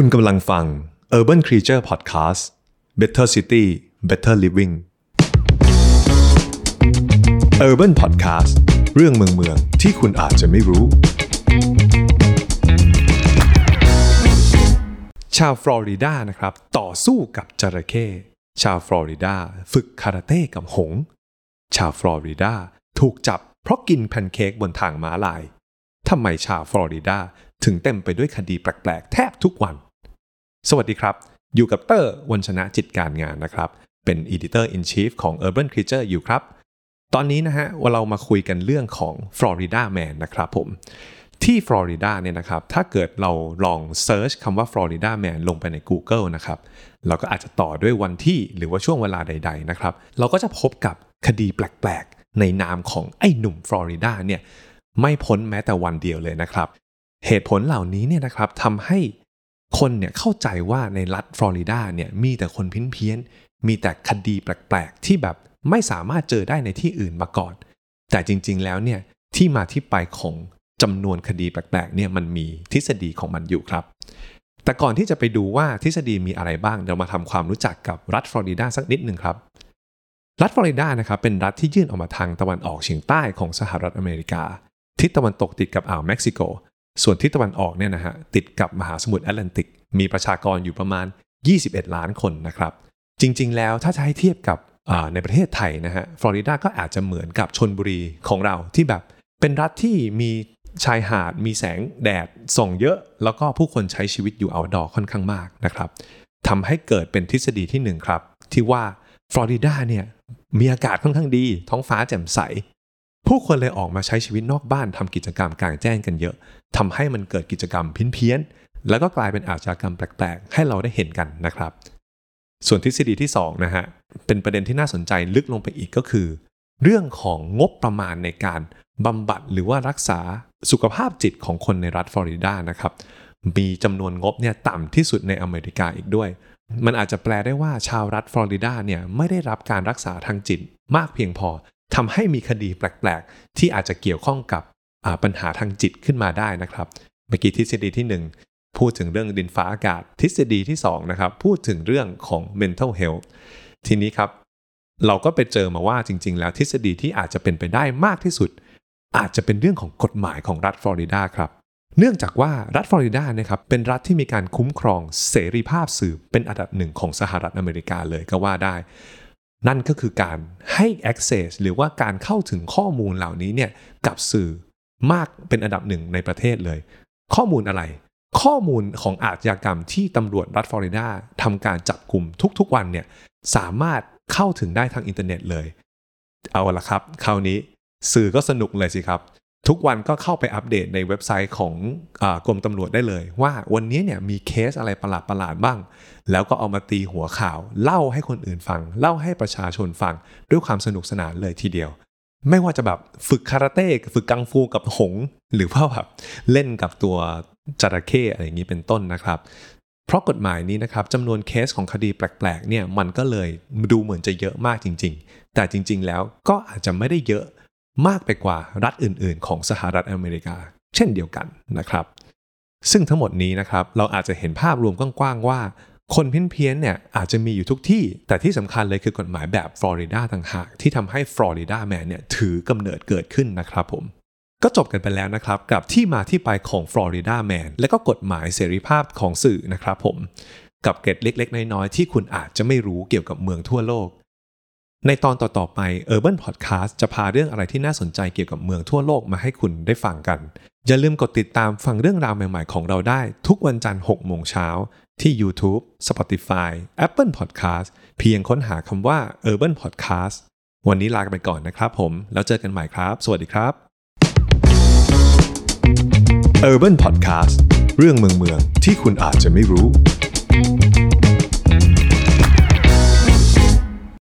คุณกำลังฟัง Urban Creature Podcast Better City Better Living Urban Podcast เรื่องเมืองเมืองที่คุณอาจจะไม่รู้ ชาวฟลอริดานะครับ ต่อสู้กับจระเข้ชาวฟลอริดาฝึกคาราเต้กับหง ชาวฟลอริดาถูกจับเพราะกินแพนเค้กบนทางม้าลายทำไมชาวฟลอริดาถึงเต็มไปด้วยคดีแปลกๆ แทบทุกวัน สวัสดีครับ อยู่กับเตอร์วันชนะจิตการงานนะครับ เป็น Editor in Chief ของ Urban Creature อยู่ครับ ตอนนี้นะฮะว่าเรามาคุยกันเรื่องของ Florida Man นะครับผม ที่ฟลอริดาเนี่ยนะครับ ถ้าเกิดเราลอง search คำว่า Florida Man ลงไปใน Google นะครับ เราก็อาจจะต่อด้วยวันที่หรือว่าช่วงเวลาใด ๆ นะครับ เราก็จะพบกับคดีแปลกๆ ในนามของไอ้หนุ่มฟลอริดาเนี่ยไม่พ้นแม้แต่วันเดียวเลยนะครับ เหตุผลเหล่านี้เนี่ยนะครับทำให้ คนเนี่ยเข้าใจว่าในรัฐฟลอริดาเนี่ยมีแต่คนเพี้ยนๆมีแต่คดีแปลกๆ ที่แบบไม่สามารถเจอได้ในที่อื่นมาก่อน แต่จริงๆแล้วเนี่ยที่มาที่ไปของจำนวนคดีแปลกๆเนี่ยมันมีทฤษฎีของมันอยู่ครับ แต่ก่อนที่จะไปดูว่าทฤษฎีมีอะไรบ้างเดี๋ยวมาทำความรู้จักกับรัฐฟลอริดาสักนิดหนึ่งครับรัฐฟลอริดานะครับเป็นรัฐที่ยื่นออกมาทางตะวันออกเฉียงใต้ของสหรัฐอเมริกา ทิศตะวันตกติดกับอ่าวเม็กซิโก ส่วนทิศตะวันออกเนี่ยนะฮะติดกับมหาสมุทรแอตแลนติก มีประชากรอยู่ประมาณ 21 ล้านคนนะครับ จริง ๆ แล้วถ้าจะให้เทียบกับในประเทศไทยนะฮะฟลอริดาก็อาจจะเหมือนกับชนบุรีของเราที่แบบเป็นรัฐที่มีชายหาดมีแสงแดดส่องเยอะ แล้วก็ผู้คนใช้ชีวิตอยู่เอาดอค่อนข้างมากนะครับทำให้เกิดเป็นทฤษฎีที่หนึ่งครับที่ว่าฟลอริดาเนี่ยมีอากาศค่อนข้างดี ท้องฟ้าแจ่มใส ผู้คนเลยออกมาใช้ชีวิตนอกบ้านทำกิจกรรมกลางแจ้งกันเยอะทำให้มันเกิดกิจกรรมเพี้ยนๆแล้วก็กลายเป็นอาชญากรรมแปลกๆ ให้เราได้เห็นกันนะครับ ส่วนทฤษฎีที่2นะฮะเป็นประเด็นที่น่าสนใจลึกลงไปอีกก็คือ เรื่องของงบประมาณในการบำบัดหรือว่ารักษาสุขภาพจิตของคนในรัฐฟลอริดานะครับมีจำนวนงบเนี่ยต่ำที่สุดในอเมริกาอีกด้วย มันอาจจะแปลได้ว่าชาวรัฐฟลอริดาเนี่ยไม่ได้รับการรักษาทางจิตมากเพียงพอ ทำให้มีคดีแปลกๆ ที่อาจจะเกี่ยวข้องกับปัญหาทางจิตขึ้นมาได้นะครับ เมื่อกี้ทฤษฎีที่ 1 พูดถึงเรื่องดินฟ้าอากาศ ทฤษฎีที่2นะครับพูดถึงเรื่องของ mental health ทีนี้ครับ เราก็ไปเจอมาว่าจริง ๆ แล้วทฤษฎีที่อาจจะเป็นไปได้มากที่สุด อาจจะเป็นเรื่องของกฎหมายของรัฐฟลอริดาครับเนื่องจากว่ารัฐฟลอริดานะครับเป็นรัฐที่มีการคุ้มครองเสรีภาพสื่อเป็นอันดับหนึ่งของสหรัฐอเมริกาเลยก็ว่าได้ นั่นก็คือการให้ access หรือว่าการเข้าถึงข้อมูลเหล่านี้เนี่ยกับสื่อมากเป็นอันดับหนึ่งในประเทศเลย ข้อมูลอะไร ข้อมูลของอาชญากรรมที่ตำรวจรัฐฟลอริดาทำการจับกลุ่มทุกๆวันเนี่ยสามารถเข้าถึงได้ทางอินเทอร์เน็ตเลย เอาละครับ คราวนี้สื่อก็สนุกเลยสิครับ ทุกวันก็เข้าไปอัปเดตในเว็บไซต์ของอกรมตำรวจได้เลย ว่าวันนี้เนี่ยมีเคสอะไรประหลาดประหลาดบ้าง แล้วก็เอามาตีหัวข่าว เล่าให้คนอื่นฟัง เล่าให้ประชาชนฟัง ด้วยความสนุกสนานเลยทีเดียว ไม่ว่าจะแบบฝึกคาราเต้ฝึกกังฟูกับหงส์ หรือว่าแบบเล่นกับตัวจระเข้อะไรอย่างนี้เป็นต้นนะครับเพราะกฎหมายนี้นะครับจำนวนเคสของคดีแปลกๆเนี่ยมันก็เลยดูเหมือนจะเยอะมากจริง ๆ แต่จริง ๆ แล้วก็อาจจะไม่ได้เยอะ มากไปกว่ารัฐอื่น ๆ ของสหรัฐอเมริกา เช่นเดียวกันนะครับ ซึ่งทั้งหมดนี้นะครับเราอาจจะเห็นภาพรวมกว้างๆว่า คนเพี้ยนๆเนี่ยอาจจะมีอยู่ทุกที่ แต่ที่สำคัญเลยคือกฎหมายแบบฟลอริดาต่างหากที่ทำให้ฟลอริดาแมนเนี่ยถือกำเนิดเกิดขึ้นนะครับผมก็จบกันไปแล้วนะครับกับที่มาที่ไปของฟลอริดาแมนและก็กฎหมายเสรีภาพของสื่อนะครับผมกับเกร็ดเล็ก ๆ น้อย ๆ ที่คุณอาจจะไม่รู้เกี่ยวกับเมืองทั่วโลก ในตอนต่อๆไป Urban Podcast จะพาเรื่องอะไรที่น่าสนใจเกี่ยวกับเมืองทั่วโลกมาให้คุณได้ฟังกัน อย่าลืมกดติดตามฟังเรื่องราวใหม่ๆของเราได้ ทุกวันจันทร์6โมงเช้าที่ YouTube Spotify Apple Podcast เพียงค้นหาคำว่า Urban Podcast วันนี้ลาไปก่อนนะครับผม แล้วเจอกันใหม่ครับ สวัสดีครับ Urban Podcast เรื่องเมืองเมืองที่คุณอาจจะไม่รู้